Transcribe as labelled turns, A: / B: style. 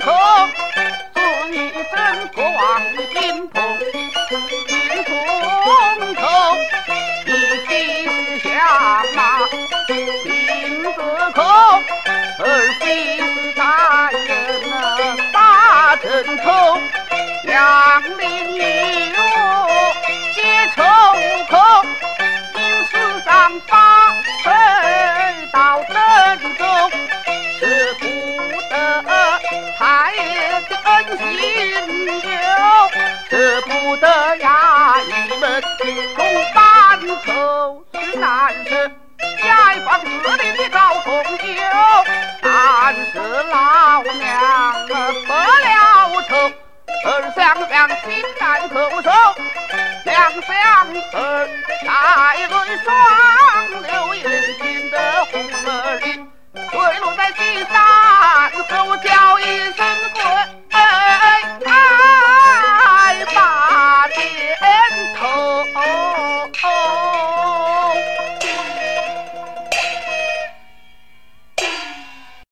A: 可尊一声国王的宾朋听头。一心下马口二杨爷的恩情有，是不得衙役们同班头是难事。解放司令的赵同修，但是老娘得了头，二想想心难口手，两相儿带泪双流眼